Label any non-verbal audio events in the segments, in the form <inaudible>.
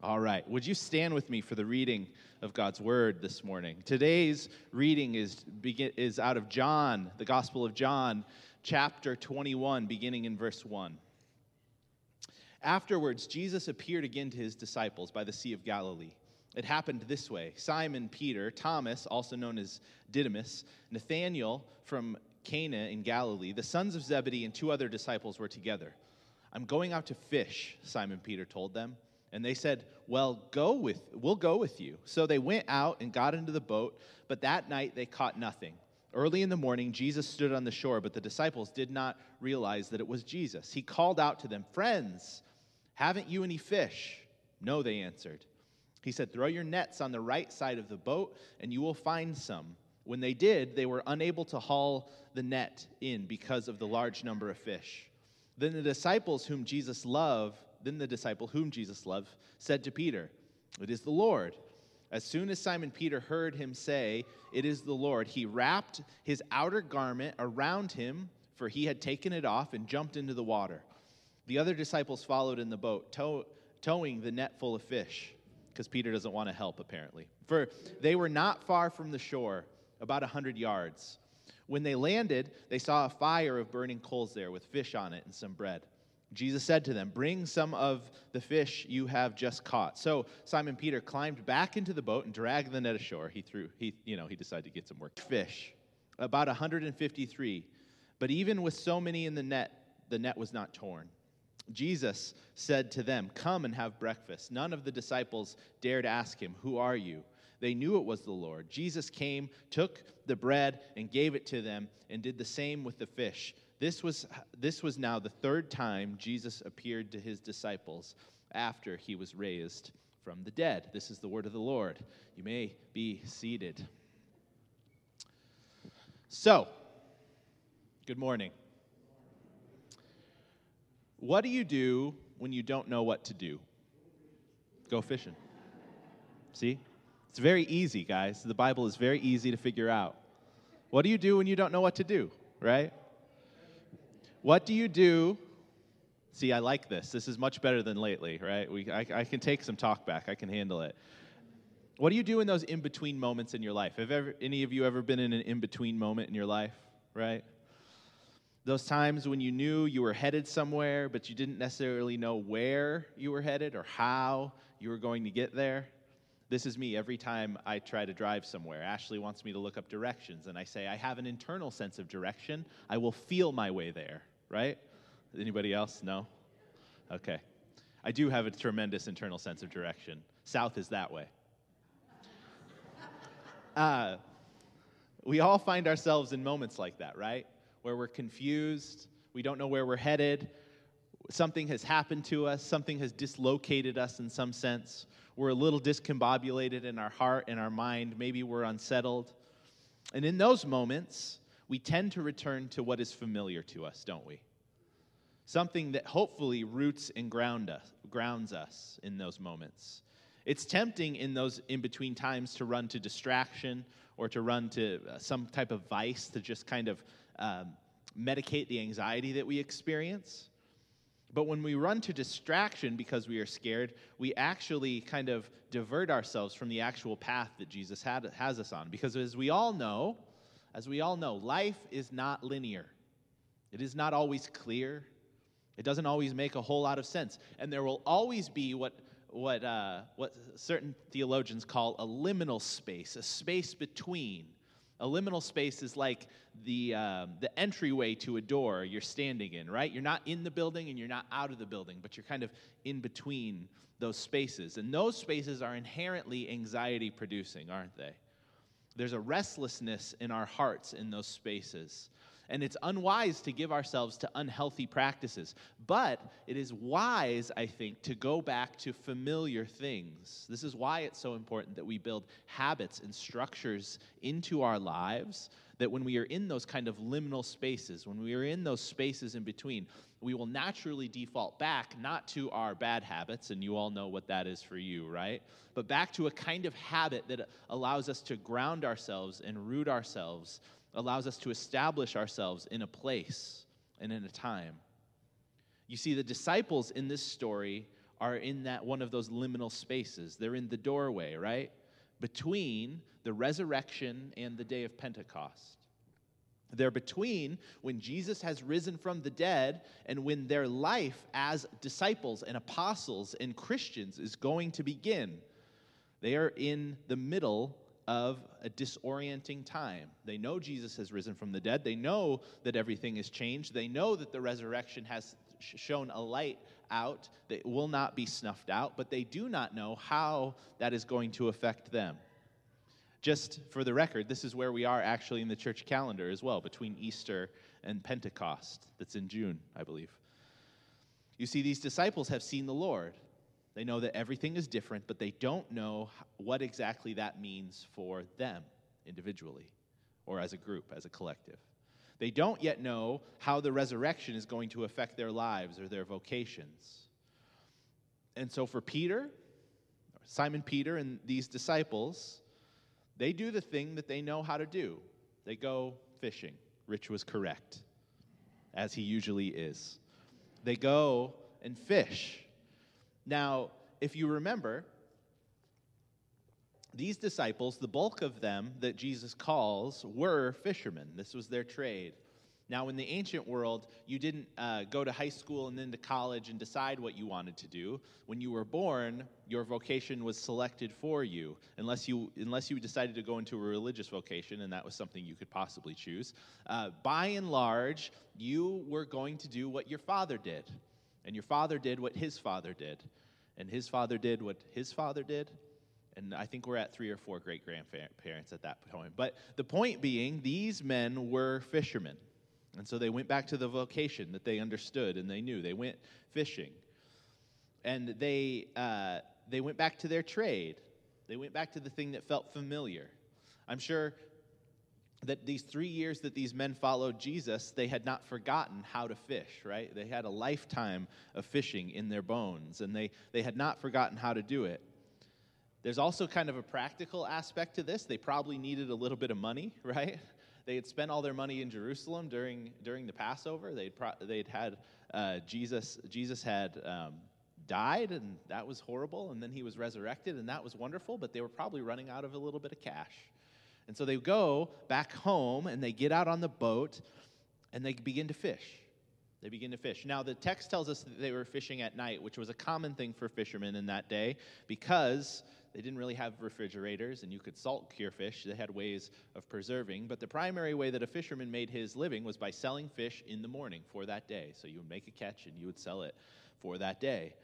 All right. Would you stand with me for the reading of God's word this morning? Today's reading is, is out of John, the Gospel of John, chapter 21, beginning in verse 1. Afterwards, Jesus appeared again to his disciples by the Sea of Galilee. It happened this way Simon Peter, Thomas, also known as Didymus, Nathanael from Cana in Galilee, the sons of Zebedee, and two other disciples were together. I'm going out to fish, Simon Peter told them. And they said, Well, go with, we'll go with you. So they went out and got into the boat, but that night they caught nothing. Early in the morning, Jesus stood on the shore, but the disciples did not realize that it was Jesus. He called out to them, Friends, haven't you any fish? No, they answered. He said, Throw your nets on the right side of the boat, and you will find some. When they did, they were unable to haul the net in because of the large number of fish. Then the disciples whom Jesus loved, then the disciple whom Jesus loved said to Peter, It is the Lord. As soon as Simon Peter heard him say, It is the Lord, he wrapped his outer garment around him, for he had taken it off, and jumped into the water. The other disciples followed in the boat, tow- towing the net full of fish, because Peter doesn't want to help, apparently. For they were not far from the shore, about a hundred yards. When they landed, they saw a fire of burning coals there with fish on it and some bread. Jesus said to them, Bring some of the fish you have just caught. So Simon Peter climbed back into the boat and dragged the net ashore. He threw, he, you know, he decided to get some work. Fish, about 153. But even with so many in the net, the net was not torn. Jesus said to them, Come and have breakfast. None of the disciples dared ask him, Who are you? They knew it was the Lord. Jesus came, took the bread, and gave it to them, and did the same with the fish. This was, this was now the third time Jesus appeared to his disciples after he was raised from the dead. This is the word of the Lord. You may be seated. So, good morning. What do you do when you don't know what to do? Go fishing. See? It's very easy, guys. The Bible is very easy to figure out. What do you do when you don't know what to do, right? What do you do? See, I like this. This is much better than lately, right? We, I, I can take some talk back. I can handle it. What do you do in those in between moments in your life? Have ever, any of you ever been in an in between moment in your life, right? Those times when you knew you were headed somewhere, but you didn't necessarily know where you were headed or how you were going to get there. This is me every time I try to drive somewhere. Ashley wants me to look up directions, and I say, I have an internal sense of direction. I will feel my way there, right? Anybody else? No? Okay. I do have a tremendous internal sense of direction. South is that way. <laughs> Uh, we all find ourselves in moments like that, right? Where we're confused, we don't know where we're headed, something has happened to us, something has dislocated us in some sense we're a little discombobulated in our heart and our mind. Maybe we're unsettled. And in those moments, we tend to return to what is familiar to us, don't we? Something that hopefully roots and ground us, grounds us in those moments. It's tempting in those in between times to run to distraction or to run to uh, some type of vice to just kind of um, medicate the anxiety that we experience. But when we run to distraction because we are scared, we actually kind of divert ourselves from the actual path that Jesus had, has us on. Because as we all know, as we all know, life is not linear. It is not always clear. It doesn't always make a whole lot of sense. And there will always be what, what, uh, what certain theologians call a liminal space, a space between a liminal space is like the, um, the entryway to a door you're standing in, right? You're not in the building and you're not out of the building, but you're kind of in between those spaces. And those spaces are inherently anxiety producing, aren't they? There's a restlessness in our hearts in those spaces. And it's unwise to give ourselves to unhealthy practices. But it is wise, I think, to go back to familiar things. This is why it's so important that we build habits and structures into our lives that when we are in those kind of liminal spaces, when we are in those spaces in between, we will naturally default back not to our bad habits, and you all know what that is for you, right? But back to a kind of habit that allows us to ground ourselves and root ourselves allows us to establish ourselves in a place and in a time. You see, the disciples in this story are in that one of those liminal spaces. They're in the doorway, right? Between the resurrection and the day of Pentecost. They're between when Jesus has risen from the dead and when their life as disciples and apostles and Christians is going to begin. They are in the middle of a disorienting time. They know Jesus has risen from the dead. They know that everything has changed. They know that the resurrection has shown a light out that will not be snuffed out, but they do not know how that is going to affect them. Just for the record, this is where we are actually in the church calendar as well, between Easter and Pentecost. That's in June, I believe. You see, these disciples have seen the Lord. They know that everything is different, but they don't know what exactly that means for them individually or as a group, as a collective. They don't yet know how the resurrection is going to affect their lives or their vocations. And so for Peter, Simon Peter, and these disciples, they do the thing that they know how to do they go fishing. Rich was correct, as he usually is. They go and fish. Now, if you remember, these disciples, the bulk of them that Jesus calls, were fishermen. This was their trade. Now, in the ancient world, you didn't uh, go to high school and then to college and decide what you wanted to do. When you were born, your vocation was selected for you, unless you, unless you decided to go into a religious vocation, and that was something you could possibly choose. Uh, by and large, you were going to do what your father did, and your father did what his father did, and his father did what his father did, and I think we're at three or four great grandparents at that point. But the point being, these men were fishermen. And so they went back to the vocation that they understood and they knew. They went fishing. And they, uh, they went back to their trade. They went back to the thing that felt familiar. I'm sure that these three years that these men followed Jesus, they had not forgotten how to fish, right? They had a lifetime of fishing in their bones, and they, they had not forgotten how to do it. There's also kind of a practical aspect to this. They probably needed a little bit of money, <laughs> right? They had spent all their money in Jerusalem during, during the Passover. They'd, pro- they'd had uh, Jesus, Jesus had um, died, and that was horrible. And then he was resurrected, and that was wonderful, but they were probably running out of a little bit of cash. And so they go back home and they get out on the boat and they begin to fish. They begin to fish. Now, the text tells us that they were fishing at night, which was a common thing for fishermen in that day because they didn't really have refrigerators, and you could salt cure fish. They had ways of preserving. But the primary way that a fisherman made his living was by selling fish in the morning for that day. So you would make a catch and you would sell it for that day.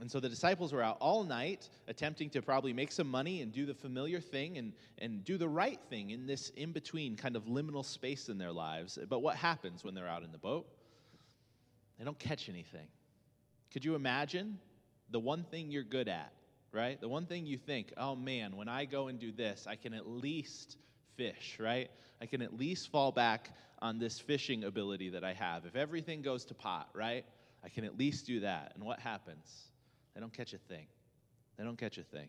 And so the disciples were out all night attempting to probably make some money and do the familiar thing and, and do the right thing in this in between kind of liminal space in their lives. But what happens when they're out in the boat? They don't catch anything. Could you imagine the one thing you're good at? right? The one thing you think, oh man, when I go and do this, I can at least fish, right? I can at least fall back on this fishing ability that I have. If everything goes to pot, right? I can at least do that. And what happens? They don't catch a thing. They don't catch a thing.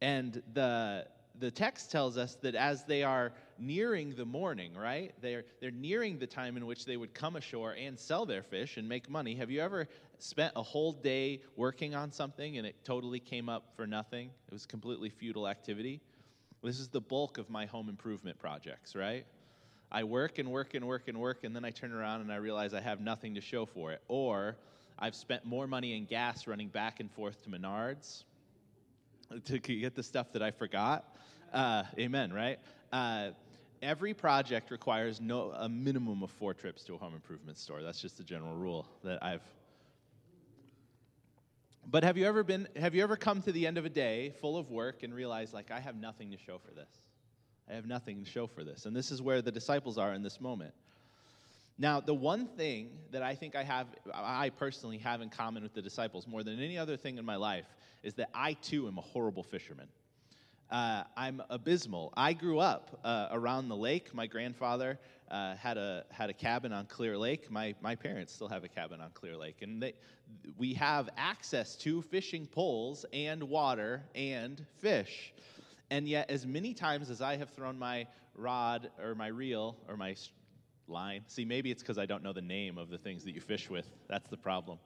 And the the text tells us that as they are nearing the morning, right? They're, they're nearing the time in which they would come ashore and sell their fish and make money. Have you ever spent a whole day working on something and it totally came up for nothing? It was completely futile activity. This is the bulk of my home improvement projects, right? I work and work and work and work, and then I turn around and I realize I have nothing to show for it. Or I've spent more money in gas running back and forth to Menards to get the stuff that I forgot. Uh, amen, right? Uh, every project requires no, a minimum of four trips to a home improvement store. That's just the general rule that I've. But have you ever been? Have you ever come to the end of a day full of work and realized, like, I have nothing to show for this? I have nothing to show for this. And this is where the disciples are in this moment. Now, the one thing that I think I have, I personally have in common with the disciples more than any other thing in my life is that I too am a horrible fisherman. Uh, I'm abysmal. I grew up uh, around the lake. My grandfather uh, had a had a cabin on Clear Lake. My my parents still have a cabin on Clear Lake, and they, we have access to fishing poles and water and fish. And yet, as many times as I have thrown my rod or my reel or my line, see, maybe it's because I don't know the name of the things that you fish with. That's the problem.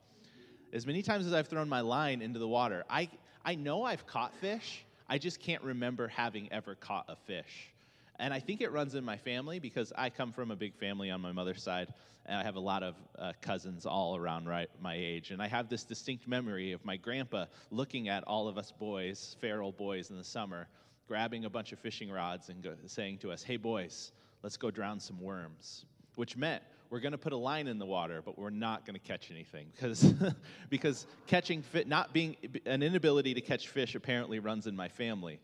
As many times as I've thrown my line into the water, I, I know I've caught fish. I just can't remember having ever caught a fish. And I think it runs in my family because I come from a big family on my mother's side, and I have a lot of uh, cousins all around right my age. And I have this distinct memory of my grandpa looking at all of us boys, feral boys in the summer, grabbing a bunch of fishing rods and go, saying to us, "Hey boys, let's go drown some worms," which meant we're going to put a line in the water, but we're not going to catch anything because <laughs> because catching fit, not being an inability to catch fish apparently runs in my family.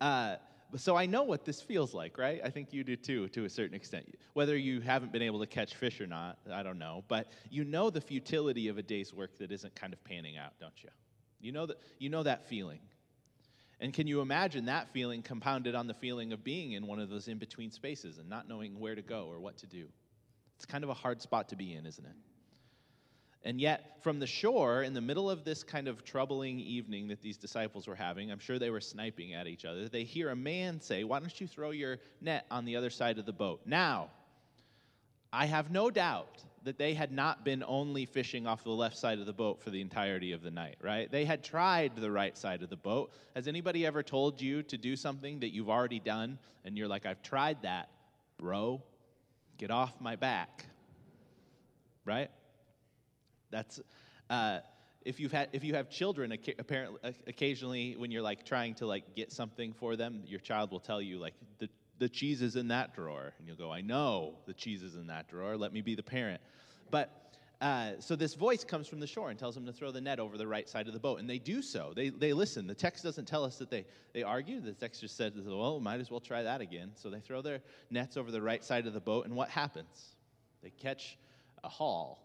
Uh, so I know what this feels like, right? I think you do too, to a certain extent. Whether you haven't been able to catch fish or not, I don't know. But you know the futility of a day's work that isn't kind of panning out, don't you? You know that, you know that feeling. And can you imagine that feeling compounded on the feeling of being in one of those in between spaces and not knowing where to go or what to do? It's kind of a hard spot to be in, isn't it? And yet, from the shore, in the middle of this kind of troubling evening that these disciples were having, I'm sure they were sniping at each other, they hear a man say, Why don't you throw your net on the other side of the boat? Now, I have no doubt that they had not been only fishing off the left side of the boat for the entirety of the night, right? They had tried the right side of the boat. Has anybody ever told you to do something that you've already done and you're like, I've tried that? Bro, get off my back, right? That's uh, if you've had if you have children, apparently occasionally when you're like trying to like get something for them, your child will tell you like the the cheese is in that drawer, and you'll go, I know the cheese is in that drawer. Let me be the parent. But uh, so this voice comes from the shore and tells them to throw the net over the right side of the boat, and they do so. They, they listen. The text doesn't tell us that they, they argue. The text just says, well, might as well try that again. So they throw their nets over the right side of the boat, and what happens? They catch a haul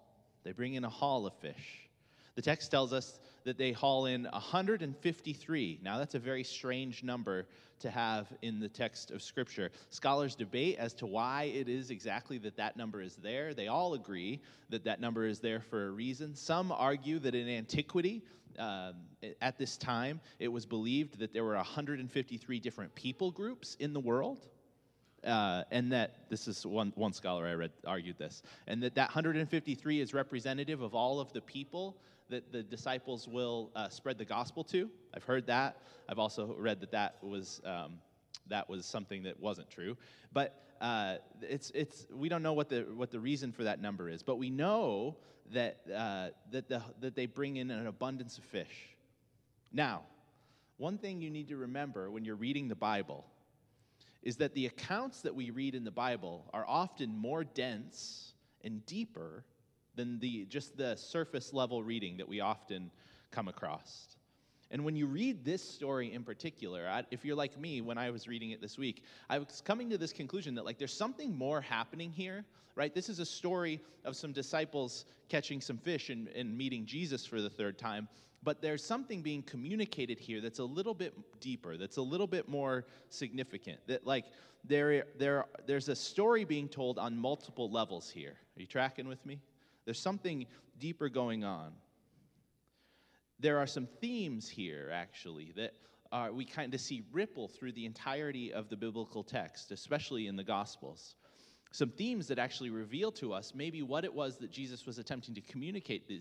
they bring in a haul of fish. The text tells us that they haul in 153. Now, that's a very strange number to have in the text of Scripture. Scholars debate as to why it is exactly that that number is there. They all agree that that number is there for a reason. Some argue that in antiquity, um, at this time, it was believed that there were 153 different people groups in the world uh, and that this is one, one scholar I read argued this, and that that 153 is representative of all of the people that the disciples will uh, spread the gospel to. I've heard that. I've also read that that was um, that was something that wasn't true, but uh, it's it's we don't know what the what the reason for that number is, but we know that uh, that the, that they bring in an abundance of fish. Now, one thing you need to remember when you're reading the Bible is that the accounts that we read in the Bible are often more dense and deeper than the, just the surface level reading that we often come across. And when you read this story in particular, I, if you're like me when I was reading it this week, I was coming to this conclusion that like there's something more happening here, right? This is a story of some disciples catching some fish and, and meeting Jesus for the third time but there's something being communicated here that's a little bit deeper, that's a little bit more significant. That like there, there, there's a story being told on multiple levels here. Are you tracking with me? There's something deeper going on. There are some themes here, actually, that are, we kind of see ripple through the entirety of the biblical text, especially in the Gospels. Some themes that actually reveal to us maybe what it was that Jesus was attempting to communicate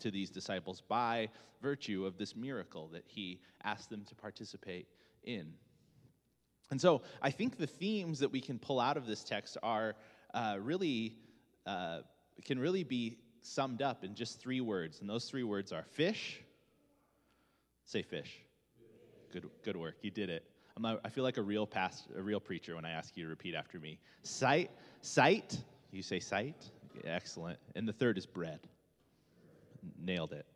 to these disciples by virtue of this miracle that he asked them to participate in. And so I think the themes that we can pull out of this text are uh, really, uh, can really be summed up in just three words. And those three words are fish. Say fish. Good, good work. You did it. A, I feel like a real past, a real preacher when I ask you to repeat after me. Sight, sight. You say sight. Excellent. And the third is bread nailed it.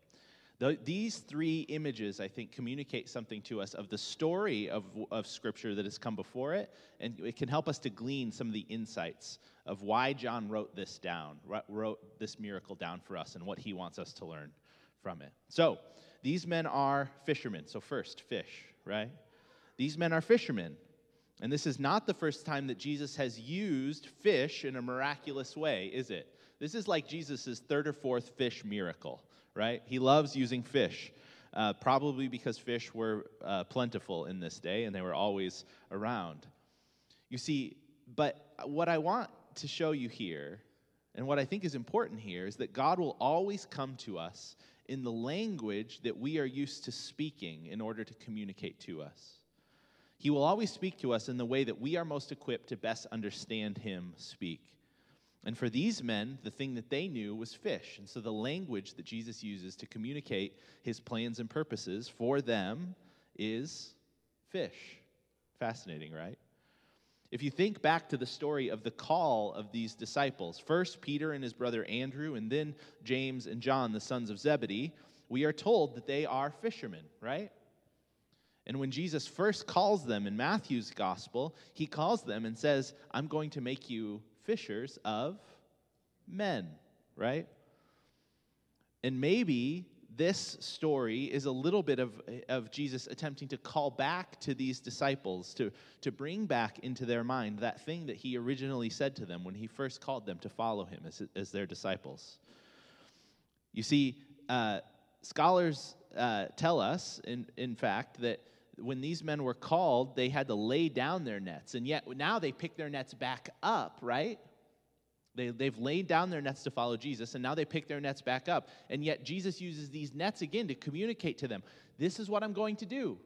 The, these three images, I think, communicate something to us of the story of, of Scripture that has come before it, and it can help us to glean some of the insights of why John wrote this down, wrote this miracle down for us, and what he wants us to learn from it. So, these men are fishermen. So, first, fish, right? These men are fishermen. And this is not the first time that Jesus has used fish in a miraculous way, is it? This is like Jesus' third or fourth fish miracle, right? He loves using fish, uh, probably because fish were uh, plentiful in this day and they were always around. You see, but what I want to show you here, and what I think is important here, is that God will always come to us in the language that we are used to speaking in order to communicate to us. He will always speak to us in the way that we are most equipped to best understand Him speak. And for these men, the thing that they knew was fish. And so the language that Jesus uses to communicate His plans and purposes for them is fish. Fascinating, right? If you think back to the story of the call of these disciples, first Peter and his brother Andrew, and then James and John, the sons of Zebedee, we are told that they are fishermen, right? And when Jesus first calls them in Matthew's gospel, he calls them and says, I'm going to make you fishers of men, right? And maybe this story is a little bit of, of Jesus attempting to call back to these disciples, to, to bring back into their mind that thing that he originally said to them when he first called them to follow him as, as their disciples. You see, uh, scholars uh, tell us, in, in fact, that when these men were called, they had to lay down their nets, and yet now they pick their nets back up, right? They, they've laid down their nets to follow Jesus, and now they pick their nets back up. And yet, Jesus uses these nets again to communicate to them this is what I'm going to do.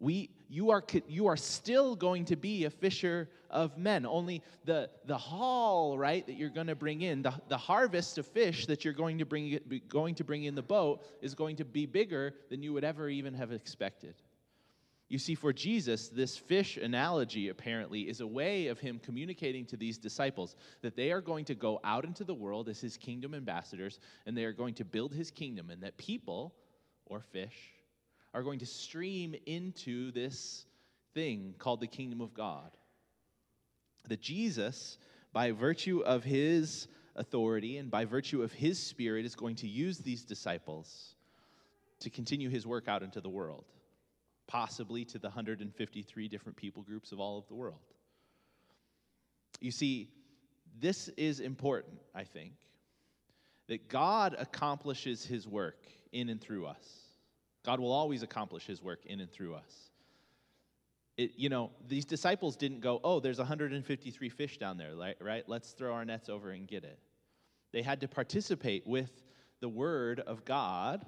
We, you, are, you are still going to be a fisher of men. Only the, the haul, right, that you're going to bring in, the, the harvest of fish that you're going to, bring, going to bring in the boat is going to be bigger than you would ever even have expected. You see, for Jesus, this fish analogy apparently is a way of him communicating to these disciples that they are going to go out into the world as his kingdom ambassadors and they are going to build his kingdom, and that people, or fish, are going to stream into this thing called the kingdom of God. That Jesus, by virtue of his authority and by virtue of his spirit, is going to use these disciples to continue his work out into the world possibly to the 153 different people groups of all of the world. You see, this is important, I think, that God accomplishes his work in and through us. God will always accomplish his work in and through us. It, you know, these disciples didn't go, oh, there's 153 fish down there, right? right? Let's throw our nets over and get it. They had to participate with the word of God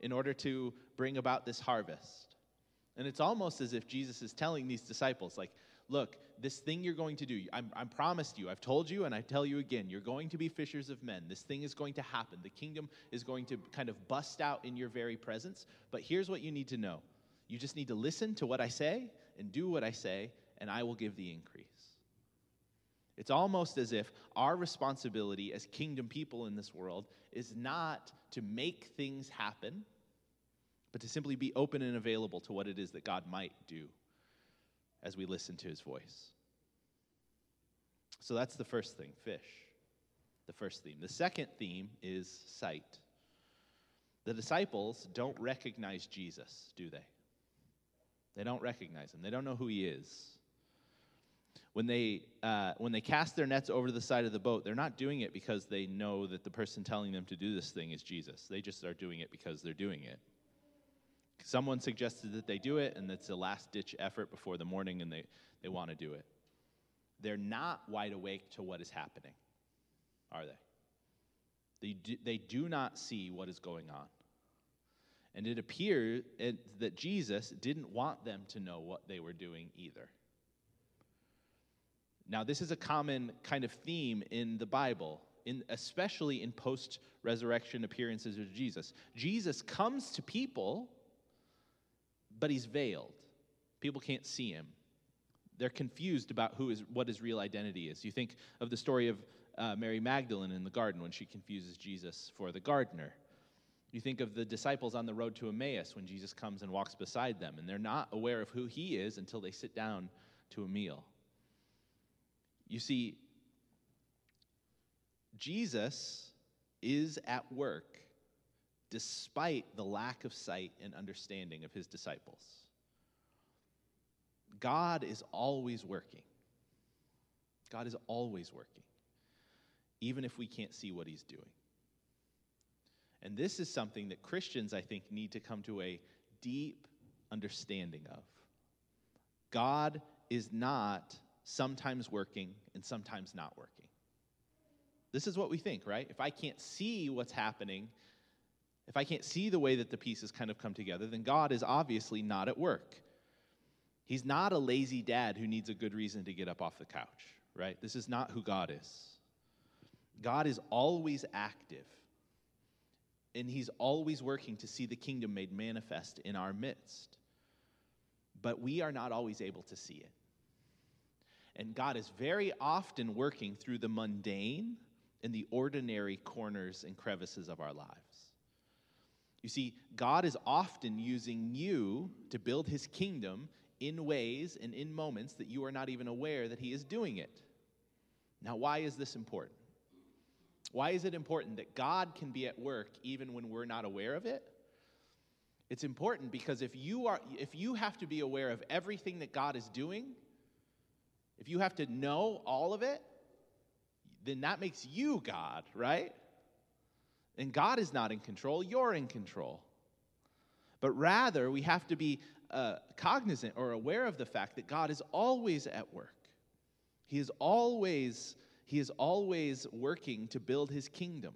in order to bring about this harvest. And it's almost as if Jesus is telling these disciples, like, look, this thing you're going to do, I'm, I'm, promised you, I've told you, and I tell you again, you're going to be fishers of men. This thing is going to happen. The kingdom is going to kind of bust out in your very presence. But here's what you need to know you just need to listen to what I say and do what I say, and I will give the increase. It's almost as if our responsibility as kingdom people in this world is not to make things happen but to simply be open and available to what it is that God might do as we listen to his voice. So that's the first thing fish, the first theme. The second theme is sight. The disciples don't recognize Jesus, do they? They don't recognize him, they don't know who he is. When they, uh, when they cast their nets over to the side of the boat, they're not doing it because they know that the person telling them to do this thing is Jesus. They just are doing it because they're doing it. Someone suggested that they do it, and it's a last ditch effort before the morning, and they, they want to do it. They're not wide awake to what is happening, are they? They do, they do not see what is going on. And it appears that Jesus didn't want them to know what they were doing either. Now, this is a common kind of theme in the Bible, in, especially in post resurrection appearances of Jesus. Jesus comes to people but he's veiled. People can't see him. They're confused about who is, what his real identity is. You think of the story of uh, Mary Magdalene in the garden when she confuses Jesus for the gardener. You think of the disciples on the road to Emmaus when Jesus comes and walks beside them, and they're not aware of who he is until they sit down to a meal. You see, Jesus is at work despite the lack of sight and understanding of his disciples. God is always working. God is always working, even if we can't see what he's doing. And this is something that Christians, I think, need to come to a deep understanding of. God is not sometimes working and sometimes not working. This is what we think, right? If I can't see what's happening, if I can't see the way that the pieces kind of come together, then God is obviously not at work. He's not a lazy dad who needs a good reason to get up off the couch, right? This is not who God is. God is always active, and He's always working to see the kingdom made manifest in our midst. But we are not always able to see it. And God is very often working through the mundane and the ordinary corners and crevices of our lives. You see, God is often using you to build his kingdom in ways and in moments that you are not even aware that he is doing it. Now, why is this important? Why is it important that God can be at work even when we're not aware of it? It's important because if you are if you have to be aware of everything that God is doing, if you have to know all of it, then that makes you God, right? And God is not in control, you're in control. But rather, we have to be uh, cognizant or aware of the fact that God is always at work. He is always he is always working to build his kingdom.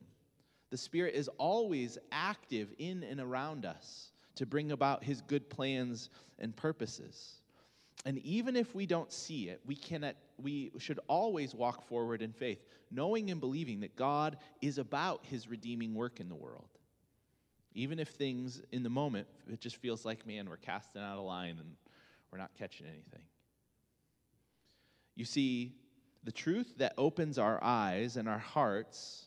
The Spirit is always active in and around us to bring about his good plans and purposes. And even if we don't see it, we, cannot, we should always walk forward in faith, knowing and believing that God is about his redeeming work in the world. Even if things in the moment, it just feels like, man, we're casting out a line and we're not catching anything. You see, the truth that opens our eyes and our hearts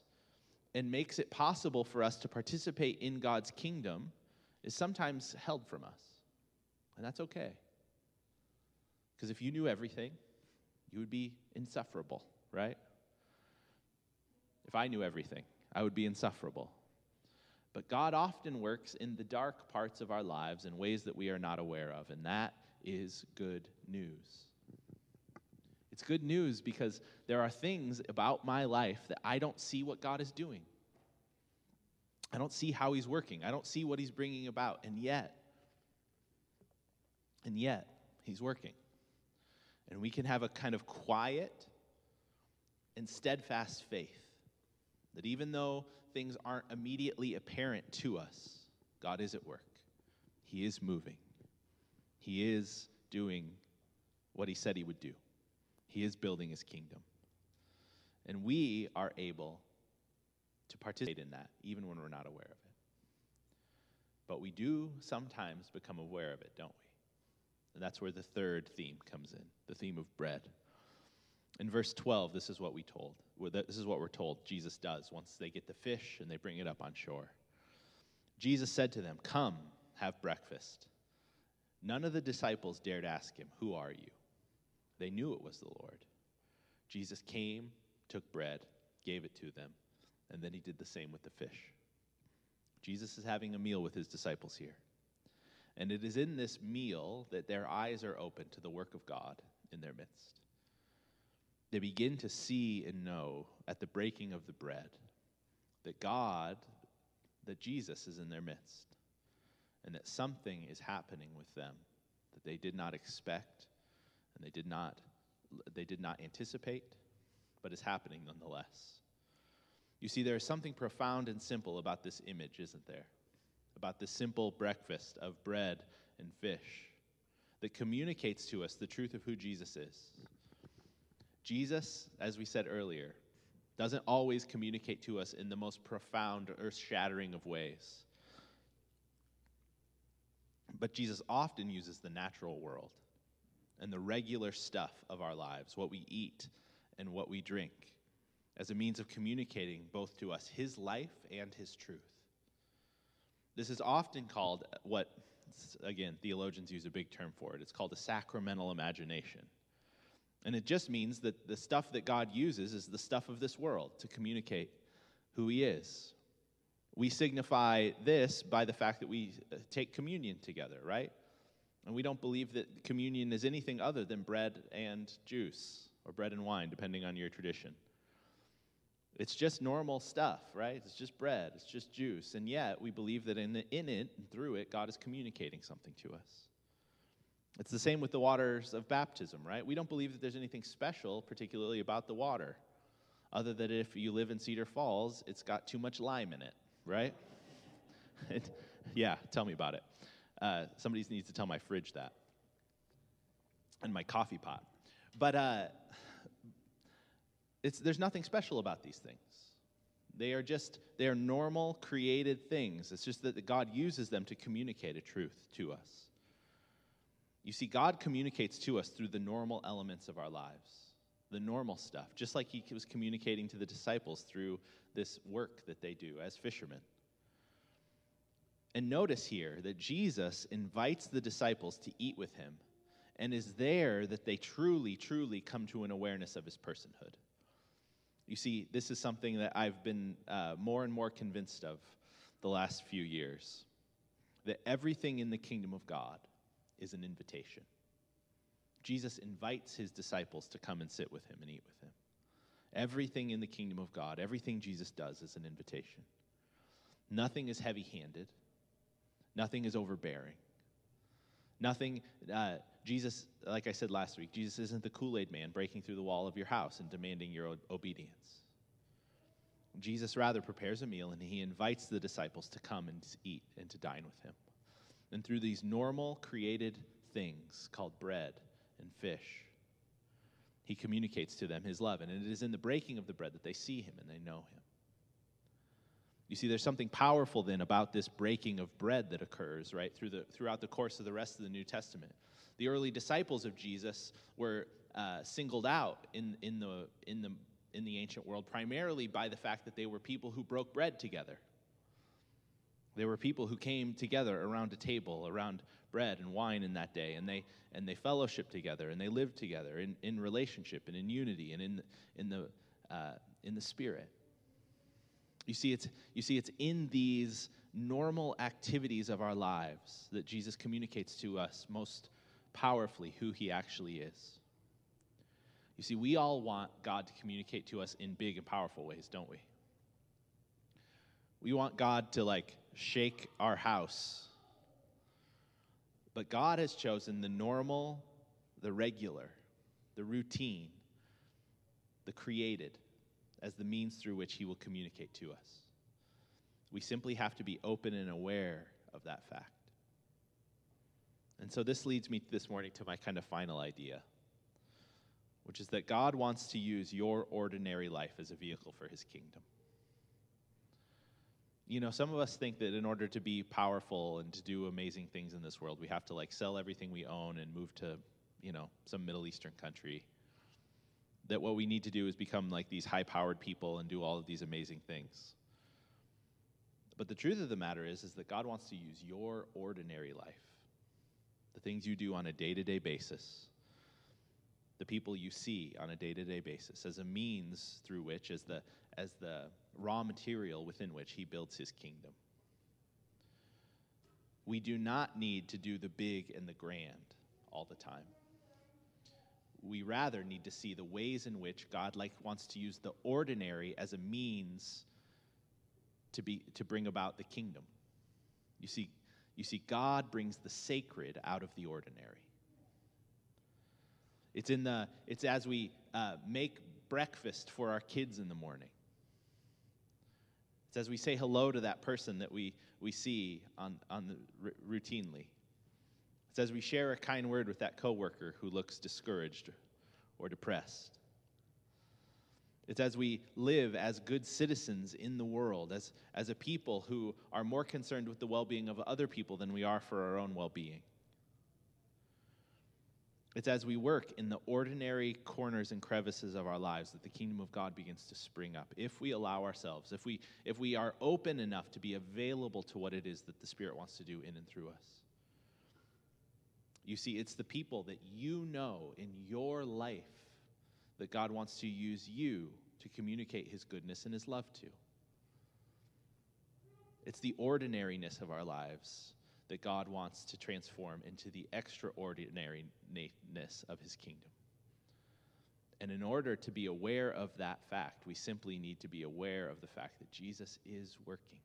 and makes it possible for us to participate in God's kingdom is sometimes held from us. And that's okay. Because if you knew everything, you would be insufferable, right? If I knew everything, I would be insufferable. But God often works in the dark parts of our lives in ways that we are not aware of, and that is good news. It's good news because there are things about my life that I don't see what God is doing. I don't see how He's working. I don't see what He's bringing about. And yet, and yet, He's working. And we can have a kind of quiet and steadfast faith that even though things aren't immediately apparent to us, God is at work. He is moving. He is doing what He said He would do. He is building His kingdom. And we are able to participate in that, even when we're not aware of it. But we do sometimes become aware of it, don't we? And that's where the third theme comes in the theme of bread. In verse 12, this is what we told. This is what we're told Jesus does once they get the fish and they bring it up on shore. Jesus said to them, Come, have breakfast. None of the disciples dared ask him, Who are you? They knew it was the Lord. Jesus came, took bread, gave it to them, and then he did the same with the fish. Jesus is having a meal with his disciples here. And it is in this meal that their eyes are open to the work of God in their midst. They begin to see and know at the breaking of the bread that God, that Jesus is in their midst, and that something is happening with them that they did not expect and they did not, they did not anticipate, but is happening nonetheless. You see, there is something profound and simple about this image, isn't there? About the simple breakfast of bread and fish that communicates to us the truth of who Jesus is. Jesus, as we said earlier, doesn't always communicate to us in the most profound, earth shattering of ways. But Jesus often uses the natural world and the regular stuff of our lives, what we eat and what we drink, as a means of communicating both to us his life and his truth. This is often called what, again, theologians use a big term for it. It's called a sacramental imagination. And it just means that the stuff that God uses is the stuff of this world to communicate who He is. We signify this by the fact that we uh, take communion together, right? And we don't believe that communion is anything other than bread and juice, or bread and wine, depending on your tradition. It's just normal stuff, right? It's just bread, it's just juice. And yet, we believe that in, in it and through it, God is communicating something to us. It's the same with the waters of baptism, right? We don't believe that there's anything special, particularly about the water, other than if you live in Cedar Falls, it's got too much lime in it, right? <laughs> yeah, tell me about it. Uh, somebody needs to tell my fridge that and my coffee pot. But uh, it's, there's nothing special about these things. They are just, they are normal, created things. It's just that God uses them to communicate a truth to us. You see, God communicates to us through the normal elements of our lives, the normal stuff, just like He was communicating to the disciples through this work that they do as fishermen. And notice here that Jesus invites the disciples to eat with Him, and is there that they truly, truly come to an awareness of His personhood. You see, this is something that I've been uh, more and more convinced of the last few years that everything in the kingdom of God is an invitation. Jesus invites his disciples to come and sit with him and eat with him. Everything in the kingdom of God, everything Jesus does is an invitation. Nothing is heavy handed, nothing is overbearing. Nothing, uh, Jesus, like I said last week, Jesus isn't the Kool Aid man breaking through the wall of your house and demanding your obedience. Jesus rather prepares a meal and he invites the disciples to come and eat and to dine with him. And through these normal created things called bread and fish, he communicates to them his love. And it is in the breaking of the bread that they see him and they know him. You see, there's something powerful then about this breaking of bread that occurs, right, through the, throughout the course of the rest of the New Testament. The early disciples of Jesus were uh, singled out in, in, the, in, the, in the ancient world primarily by the fact that they were people who broke bread together. They were people who came together around a table, around bread and wine in that day, and they, and they fellowshiped together, and they lived together in, in relationship and in unity and in, in, the, uh, in the Spirit. You see, it's, you see, it's in these normal activities of our lives that Jesus communicates to us most powerfully who he actually is. You see, we all want God to communicate to us in big and powerful ways, don't we? We want God to like shake our house. But God has chosen the normal, the regular, the routine, the created as the means through which he will communicate to us. We simply have to be open and aware of that fact. And so this leads me this morning to my kind of final idea, which is that God wants to use your ordinary life as a vehicle for his kingdom. You know, some of us think that in order to be powerful and to do amazing things in this world, we have to like sell everything we own and move to, you know, some Middle Eastern country that what we need to do is become like these high powered people and do all of these amazing things. But the truth of the matter is, is that God wants to use your ordinary life, the things you do on a day to day basis, the people you see on a day to day basis, as a means through which, as the, as the raw material within which He builds His kingdom. We do not need to do the big and the grand all the time we rather need to see the ways in which God like wants to use the ordinary as a means to be to bring about the kingdom. You see, you see, God brings the sacred out of the ordinary. It's in the it's as we uh, make breakfast for our kids in the morning. It's as we say hello to that person that we we see on on the r- routinely. It's as we share a kind word with that coworker who looks discouraged or depressed. It's as we live as good citizens in the world, as, as a people who are more concerned with the well being of other people than we are for our own well being. It's as we work in the ordinary corners and crevices of our lives that the kingdom of God begins to spring up. If we allow ourselves, if we, if we are open enough to be available to what it is that the Spirit wants to do in and through us. You see, it's the people that you know in your life that God wants to use you to communicate his goodness and his love to. It's the ordinariness of our lives that God wants to transform into the extraordinariness of his kingdom. And in order to be aware of that fact, we simply need to be aware of the fact that Jesus is working.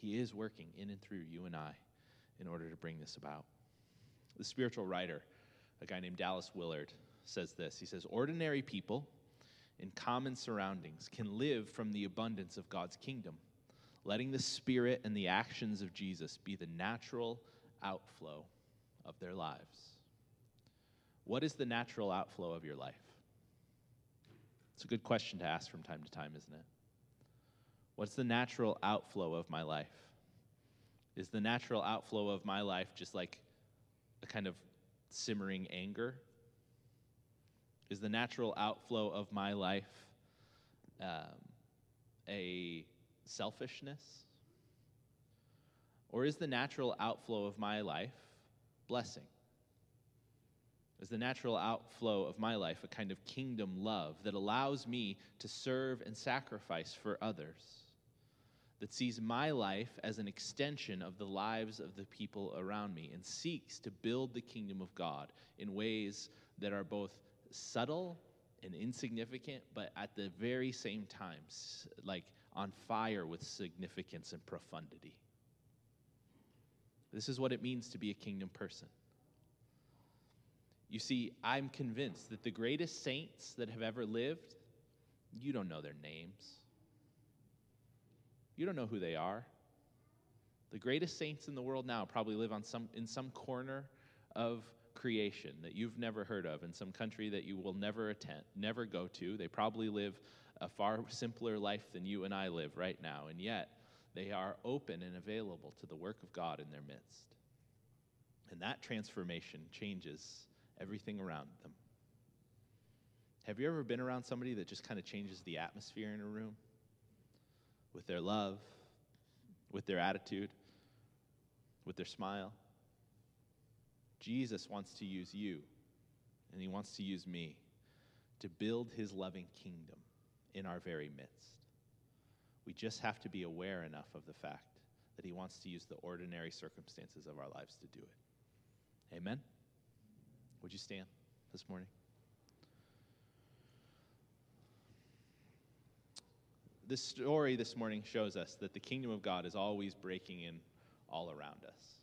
He is working in and through you and I in order to bring this about. The spiritual writer, a guy named Dallas Willard, says this He says, Ordinary people in common surroundings can live from the abundance of God's kingdom, letting the spirit and the actions of Jesus be the natural outflow of their lives. What is the natural outflow of your life? It's a good question to ask from time to time, isn't it? What's the natural outflow of my life? Is the natural outflow of my life just like a kind of simmering anger? Is the natural outflow of my life um, a selfishness? Or is the natural outflow of my life blessing? Is the natural outflow of my life a kind of kingdom love that allows me to serve and sacrifice for others? That sees my life as an extension of the lives of the people around me and seeks to build the kingdom of God in ways that are both subtle and insignificant, but at the very same time, like on fire with significance and profundity. This is what it means to be a kingdom person. You see, I'm convinced that the greatest saints that have ever lived, you don't know their names. You don't know who they are. The greatest saints in the world now probably live on some, in some corner of creation that you've never heard of, in some country that you will never attend, never go to. They probably live a far simpler life than you and I live right now, and yet they are open and available to the work of God in their midst. And that transformation changes everything around them. Have you ever been around somebody that just kind of changes the atmosphere in a room? With their love, with their attitude, with their smile? Jesus wants to use you, and he wants to use me to build his loving kingdom in our very midst. We just have to be aware enough of the fact that he wants to use the ordinary circumstances of our lives to do it. Amen? Would you stand this morning? This story this morning shows us that the kingdom of God is always breaking in all around us.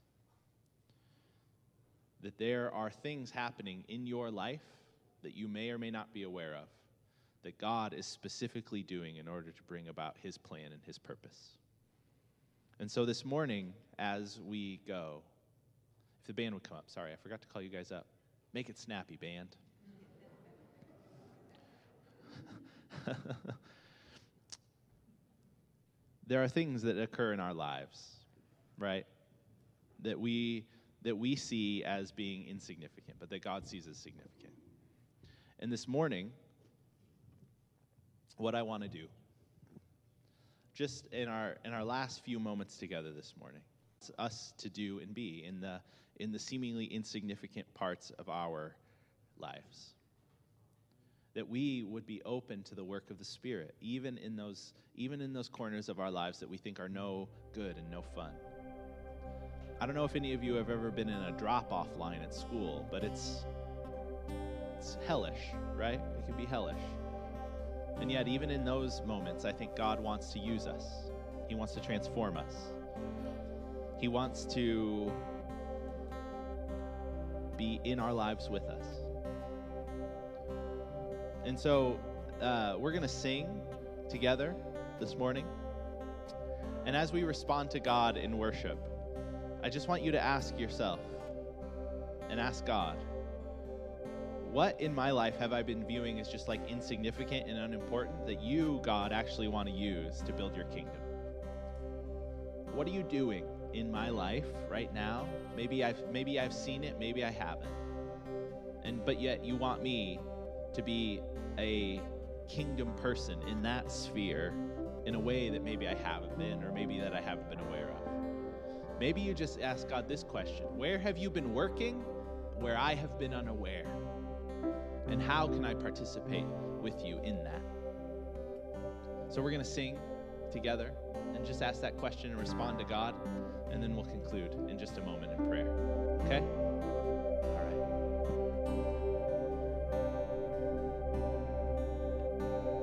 That there are things happening in your life that you may or may not be aware of that God is specifically doing in order to bring about his plan and his purpose. And so this morning, as we go, if the band would come up, sorry, I forgot to call you guys up. Make it snappy, band. <laughs> there are things that occur in our lives, right? That we that we see as being insignificant, but that God sees as significant. And this morning, what I want to do, just in our in our last few moments together this morning, it's us to do and be in the in the seemingly insignificant parts of our lives. That we would be open to the work of the Spirit, even in those, even in those corners of our lives that we think are no good and no fun. I don't know if any of you have ever been in a drop off line at school, but it's, it's hellish, right? It can be hellish. And yet, even in those moments, I think God wants to use us. He wants to transform us. He wants to be in our lives with us. And so uh, we're going to sing together this morning. And as we respond to God in worship, I just want you to ask yourself and ask God, what in my life have I been viewing as just like insignificant and unimportant that you, God, actually want to use to build your kingdom? What are you doing in my life right now. Maybe I've maybe I've seen it, maybe I haven't. And but yet you want me to be a kingdom person in that sphere in a way that maybe I haven't been or maybe that I haven't been aware of. Maybe you just ask God this question Where have you been working where I have been unaware? And how can I participate with you in that? So we're going to sing together and just ask that question and respond to God and then we'll conclude in just a moment in prayer. Okay?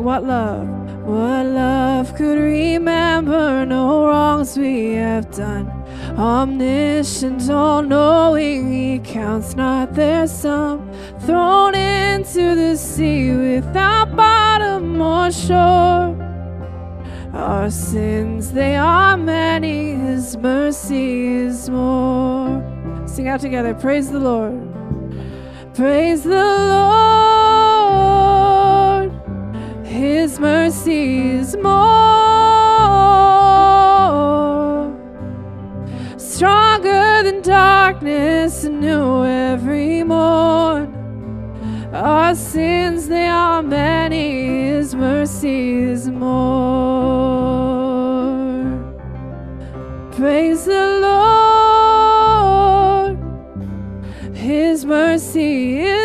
Sing what love, what love could remember no wrongs we have done. Omniscient, all knowing, He counts not their sum. Thrown into the sea without bottom or shore. Our sins, they are many, His mercy is more. Sing out together, praise the Lord. Praise the Lord. His mercy is more. Stronger than darkness, new every morn. Our sins, they are many, His mercy is more. Praise the Lord. His mercy is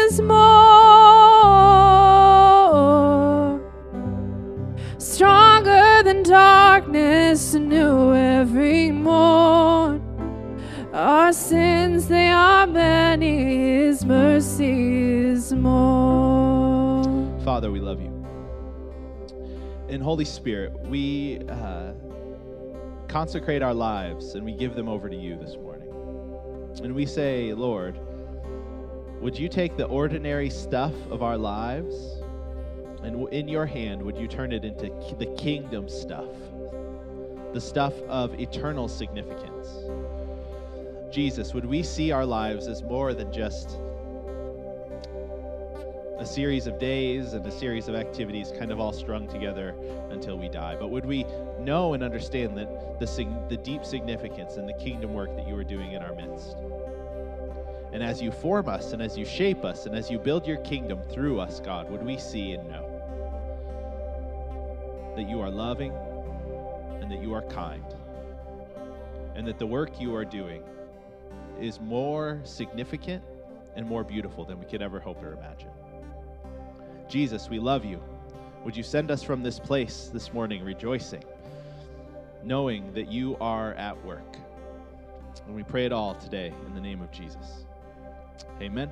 Our sins, they are many, His mercy is more. Father, we love you. And Holy Spirit, we uh, consecrate our lives and we give them over to you this morning. And we say, Lord, would you take the ordinary stuff of our lives and in your hand, would you turn it into the kingdom stuff, the stuff of eternal significance? Jesus, would we see our lives as more than just a series of days and a series of activities kind of all strung together until we die. But would we know and understand that the, the deep significance and the kingdom work that you are doing in our midst? And as you form us and as you shape us and as you build your kingdom through us, God, would we see and know that you are loving and that you are kind and that the work you are doing is more significant and more beautiful than we could ever hope or imagine. Jesus, we love you. Would you send us from this place this morning rejoicing, knowing that you are at work? And we pray it all today in the name of Jesus. Amen.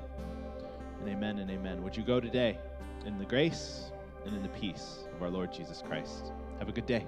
And amen and amen. Would you go today in the grace and in the peace of our Lord Jesus Christ? Have a good day.